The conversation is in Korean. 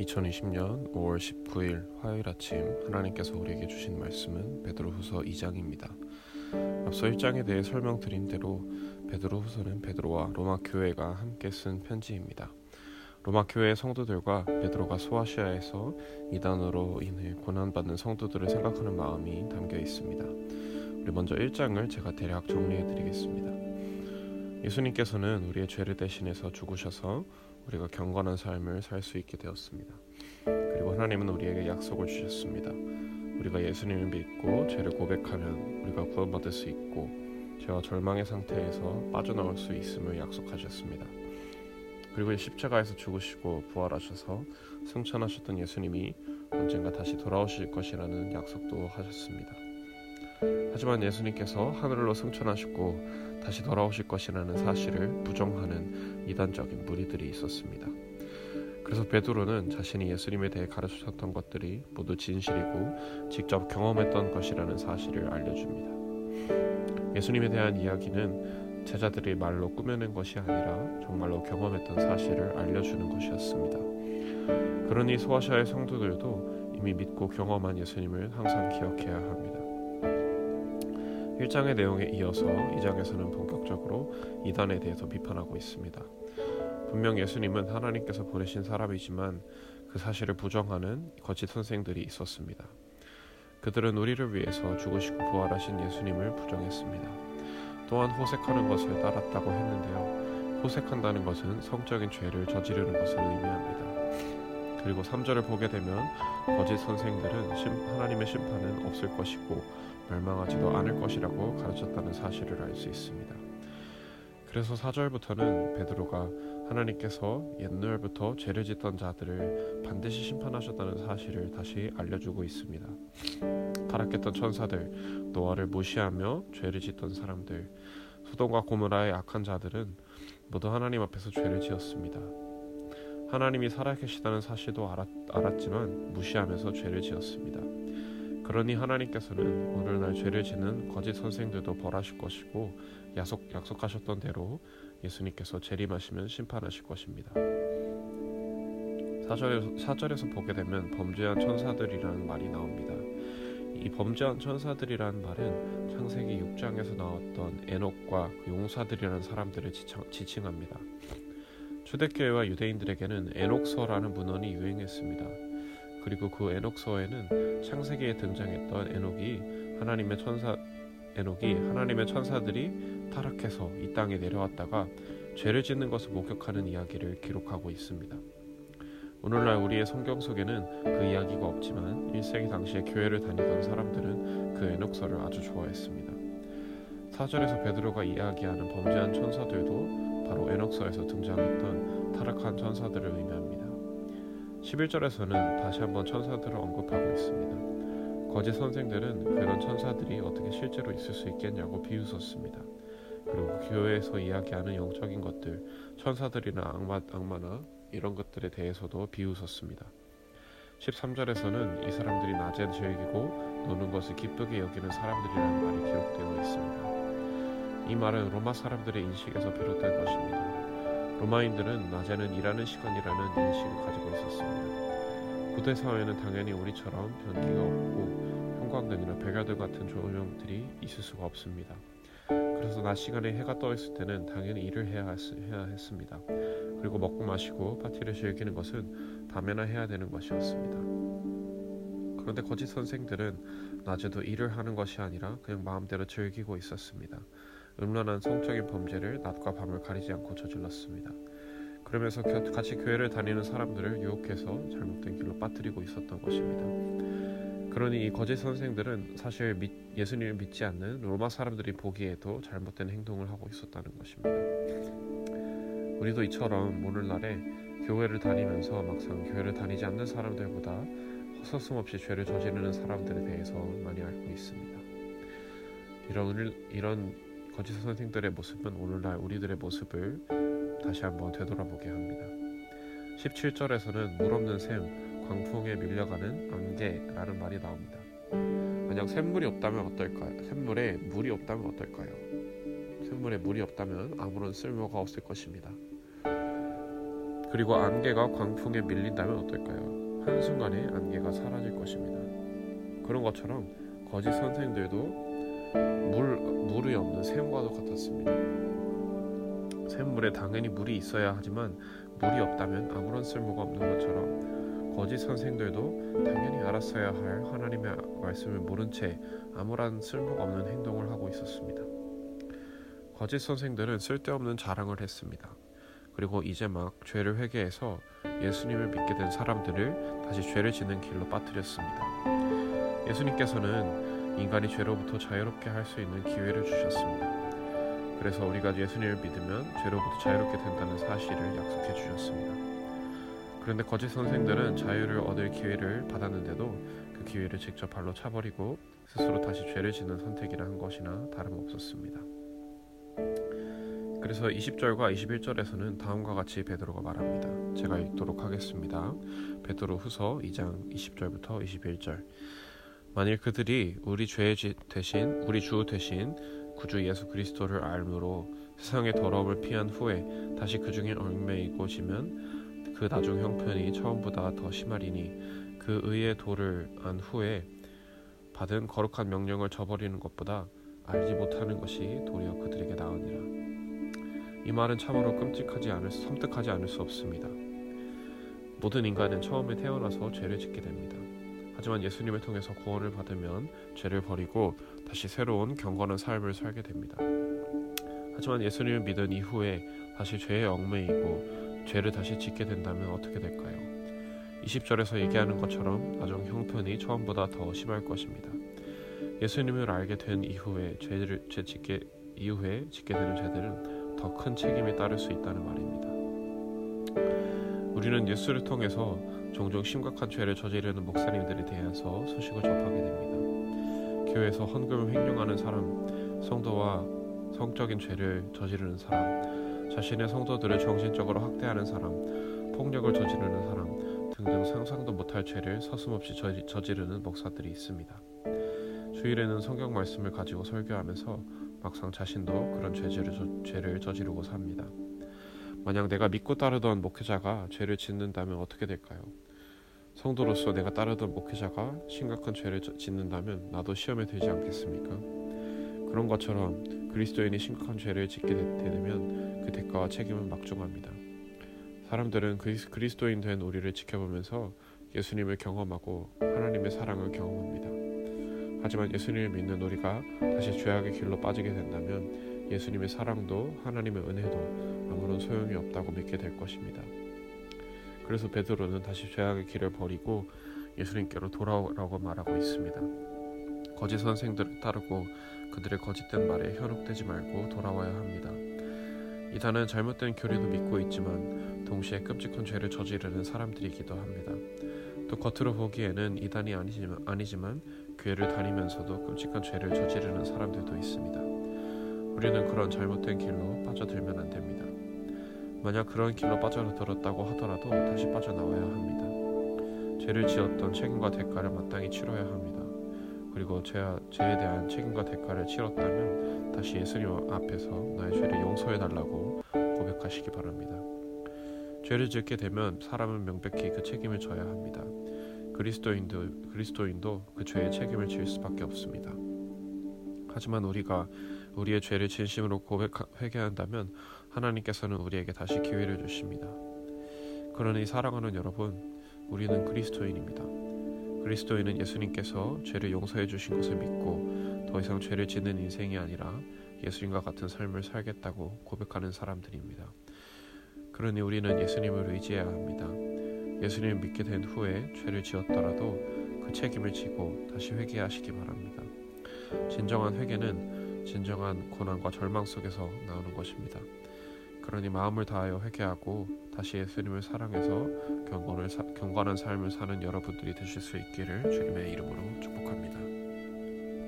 2020년 5월 19일 화요일 아침 하나님께서 우리에게 주신 말씀은 베드로후서 2장입니다. 앞서 1장에 대해 설명드린 대로 베드로후서는 베드로와 로마 교회가 함께 쓴 편지입니다. 로마 교회 성도들과 베드로가 소아시아에서 이단으로 인해 고난받는 성도들을 생각하는 마음이 담겨 있습니다. 우리 먼저 1장을 제가 대략 정리해 드리겠습니다. 예수님께서는 우리의 죄를 대신해서 죽으셔서 우리가 경건한 삶을 살 수 있게 되었습니다. 그리고 하나님은 우리에게 약속을 주셨습니다. 우리가 예수님을 믿고 죄를 고백하면 우리가 구원받을 수 있고 죄와 절망의 상태에서 빠져나올 수 있음을 약속하셨습니다. 그리고 십자가에서 죽으시고 부활하셔서 승천하셨던 예수님이 언젠가 다시 돌아오실 것이라는 약속도 하셨습니다. 하지만 예수님께서 하늘로 승천하셨고 다시 돌아오실 것이라는 사실을 부정하는 이단적인 무리들이 있었습니다. 그래서 베드로는 자신이 예수님에 대해 가르쳤던 것들이 모두 진실이고 직접 경험했던 것이라는 사실을 알려줍니다. 예수님에 대한 이야기는 제자들이 말로 꾸며낸 것이 아니라 정말로 경험했던 사실을 알려주는 것이었습니다. 그러니 소아시아의 성도들도 이미 믿고 경험한 예수님을 항상 기억해야 합니다. 1장의 내용에 이어서 2장에서는 본격적으로 이단에 대해서 비판하고 있습니다. 분명 예수님은 하나님께서 보내신 사람이지만 그 사실을 부정하는 거짓 선생들이 있었습니다. 그들은 우리를 위해서 죽으시고 부활하신 예수님을 부정했습니다. 또한 호색하는 것을 따랐다고 했는데요. 호색한다는 것은 성적인 죄를 저지르는 것을 의미합니다. 그리고 3절을 보게 되면 거짓 선생들은 하나님의 심판은 없을 것이고 멸망하지도 않을 것이라고 가르쳤다는 사실을 알 수 있습니다. 그래서 4절부터는 베드로가 하나님께서 옛날부터 죄를 짓던 자들을 반드시 심판하셨다는 사실을 다시 알려주고 있습니다. 타락했던 천사들, 노아를 무시하며 죄를 짓던 사람들, 소돔과 고모라의 악한 자들은 모두 하나님 앞에서 죄를 지었습니다. 하나님이 살아계시다는 사실도 알았, 알았지만 무시하면서 죄를 지었습니다. 그러니 하나님께서는 오늘날 죄를 짓는 거짓 선생들도 벌하실 것이고 약속, 약속하셨던 대로 예수님께서 재림하시면 심판하실 것입니다. 4절에서, 4절에서 보게 되면 범죄한 천사들이라는 말이 나옵니다. 이 범죄한 천사들이라는 말은 창세기 6장에서 나왔던 에녹과 그 용사들이라는 사람들을 지칭, 합니다 초대교회와 유대인들에게는 에녹서라는 문헌이 유행했습니다. 그리고 그 에녹서에는 창세기에 등장했던 에녹이 하나님의 천사 에녹이 하나님의 천사들이 타락해서 이 땅에 내려왔다가 죄를 짓는 것을 목격하는 이야기를 기록하고 있습니다. 오늘날 우리의 성경 속에는 그 이야기가 없지만 1세기 당시에 교회를 다니던 사람들은 그 에녹서를 아주 좋아했습니다. 4절에서 베드로가 이야기하는 범죄한 천사들도 바로 에녹서에서 등장했던 타락한 천사들을 의미합니다. 11절에서는 다시 한번 천사들을 언급하고 있습니다. 거짓 선생들은 그런 천사들이 어떻게 실제로 있을 수 있겠냐고 비웃었습니다. 그리고 교회에서 이야기하는 영적인 것들, 천사들이나 악마, 악마나 이런 것들에 대해서도 비웃었습니다. 13절에서는 이 사람들이 낮에 즐기고 노는 것을 기쁘게 여기는 사람들이라는 말이 기록되어 있습니다. 이 말은 로마 사람들의 인식에서 비롯된 것입니다. 로마인들은 낮에는 일하는 시간이라는 인식을 가지고 있었습니다. 고대 사회는 당연히 우리처럼 변기가 없고 형광등이나 백야등 같은 조명들이 있을 수가 없습니다. 그래서 낮 시간에 해가 떠 있을 때는 당연히 일을 해야, 해야 했습니다. 그리고 먹고 마시고 파티를 즐기는 것은 밤에나 해야 되는 것이었습니다. 그런데 거짓 선생들은 낮에도 일을 하는 것이 아니라 그냥 마음대로 즐기고 있었습니다. 음란한 성적인 범죄를 낮과 밤을 가리지 않고 저질렀습니다. 그러면서 같이 교회를 다니는 사람들을 유혹해서 잘못된 길로 빠뜨리고 있었던 것입니다. 그러니 이 거짓 선생들은 사실 예수님을 믿지 않는 로마 사람들이 보기에도 잘못된 행동을 하고 있었다는 것입니다. 우리도 이처럼 오늘날에 교회를 다니면서 막상 교회를 다니지 않는 사람들보다 허서슴 없이 죄를 저지르는 사람들에 대해서 많이 알고 있습니다. 이런 이런 거짓 선생들의 모습은 오늘날 우리들의 모습을 다시 한번 되돌아보게 합니다. 17절에서는 물 없는 샘, 광풍에 밀려가는 안개라는 말이 나옵니다. 만약 샘물이 없다면 어떨까요? 샘물에 물이 없다면 어떨까요? 샘물에 물이 없다면 아무런 쓸모가 없을 것입니다. 그리고 안개가 광풍에 밀린다면 어떨까요? 한순간에 안개가 사라질 것입니다. 그런 것처럼 거짓 선생들도 물, 물이 없는 샘과도 같았습니다. 샘물에 당연히 물이 있어야 하지만 물이 없다면 아무런 쓸모가 없는 것처럼 거짓 선생들도 당연히 알았어야 할 하나님의 말씀을 모른 채 아무런 쓸모가 없는 행동을 하고 있었습니다. 거짓 선생들은 쓸데없는 자랑을 했습니다. 그리고 이제 막 죄를 회개해서 예수님을 믿게 된 사람들을 다시 죄를 짓는 길로 빠뜨렸습니다. 예수님께서는 인간이 죄로부터 자유롭게 할 수 있는 기회를 주셨습니다. 그래서 우리가 예수님을 믿으면 죄로부터 자유롭게 된다는 사실을 약속해 주셨습니다. 그런데 거짓 선생들은 자유를 얻을 기회를 받았는데도 그 기회를 직접 발로 차버리고 스스로 다시 죄를 짓는 선택이라 한 것이나 다름없었습니다. 그래서 20절과 21절에서는 다음과 같이 베드로가 말합니다. 제가 읽도록 하겠습니다. 베드로 후서 2장 20절부터 21절. 만일 그들이 우리 죄 대신 우리 주 대신 구주 예수 그리스도를 알므로 세상의 더러움을 피한 후에 다시 그 중에 얽매이고 지면 그 나중 형편이 처음보다 더 심하리니 그 의의 도를 안 후에 받은 거룩한 명령을 저버리는 것보다 알지 못하는 것이 도리어 그들에게 나으니라. 이 말은 참으로 끔찍하지 않을 섬뜩하지 않을 수 없습니다. 모든 인간은 처음에 태어나서 죄를 짓게 됩니다. 하지만 예수님을 통해서 구원을 받으면 죄를 버리고 다시 새로운 경건한 삶을 살게 됩니다. 하지만 예수님을 믿은 이후에 다시 죄에 얽매이고 죄를 다시 짓게 된다면 어떻게 될까요? 20절에서 얘기하는 것처럼 나중 형편이 처음보다 더 심할 것입니다. 예수님을 알게 된 이후에 죄를 죄 짓게 이후에 짓게 되는 죄들은 더 큰 책임이 따를 수 있다는 말입니다. 우리는 예수를 통해서 종종 심각한 죄를 저지르는 목사님들에 대해서 소식을 접하게 됩니다. 교회에서 헌금을 횡령하는 사람, 성도와 성적인 죄를 저지르는 사람, 자신의 성도들을 정신적으로 학대하는 사람, 폭력을 저지르는 사람 등등 상상도 못할 죄를 서슴없이 저지르는 목사들이 있습니다. 주일에는 성경 말씀을 가지고 설교하면서 막상 자신도 그런 죄를, 죄를 저지르고 삽니다. 만약 내가 믿고 따르던 목회자가 죄를 짓는다면 어떻게 될까요? 성도로서 내가 따르던 목회자가 심각한 죄를 짓는다면 나도 시험에 들지 않겠습니까? 그런 것처럼 그리스도인이 심각한 죄를 짓게 되면 그 대가와 책임은 막중합니다. 사람들은 그리스도인 된 우리를 지켜보면서 예수님을 경험하고 하나님의 사랑을 경험합니다. 하지만 예수님을 믿는 우리가 다시 죄악의 길로 빠지게 된다면 예수님의 사랑도 하나님의 은혜도 아무런 소용이 없다고 믿게 될 것입니다. 그래서 베드로는 다시 죄악의 길을 버리고 예수님께로 돌아오라고 말하고 있습니다. 거짓 선생들을 따르고 그들의 거짓된 말에 현혹되지 말고 돌아와야 합니다. 이단은 잘못된 교리도 믿고 있지만 동시에 끔찍한 죄를 저지르는 사람들이기도 합니다. 또 겉으로 보기에는 이단이 아니지만, 아니지만 교회를 다니면서도 끔찍한 죄를 저지르는 사람들도 있습니다. 우리는 그런 잘못된 길로 빠져들면 안 됩니다. 만약 그런 길로 빠져들었다고 하더라도 다시 빠져나와야 합니다. 죄를 지었던 책임과 대가를 마땅히 치러야 합니다. 그리고 죄, 죄에 대한 책임과 대가를 치렀다면 다시 예수님 앞에서 나의 죄를 용서해 달라고 고백하시기 바랍니다. 죄를 짓게 되면 사람은 명백히 그 책임을 져야 합니다. 그리스도인도 그리스도인도 그 죄의 책임을 질 수밖에 없습니다. 하지만 우리가 우리의 죄를 진심으로 고백 회개한다면 하나님께서는 우리에게 다시 기회를 주십니다. 그러니 사랑하는 여러분, 우리는 그리스도인입니다. 그리스도인은 예수님께서 죄를 용서해 주신 것을 믿고 더 이상 죄를 짓는 인생이 아니라 예수님과 같은 삶을 살겠다고 고백하는 사람들입니다. 그러니 우리는 예수님을 의지해야 합니다. 예수님을 믿게 된 후에 죄를 지었더라도 그 책임을 지고 다시 회개하시기 바랍니다. 진정한 회개는 진정한 고난과 절망 속에서 나오는 것입니다. 그러니 마음을 다하여 회개하고 다시 예수님을 사랑해서 경건을 사, 경건한 삶을 사는 여러분들이 되실 수 있기를 주님의 이름으로 축복합니다.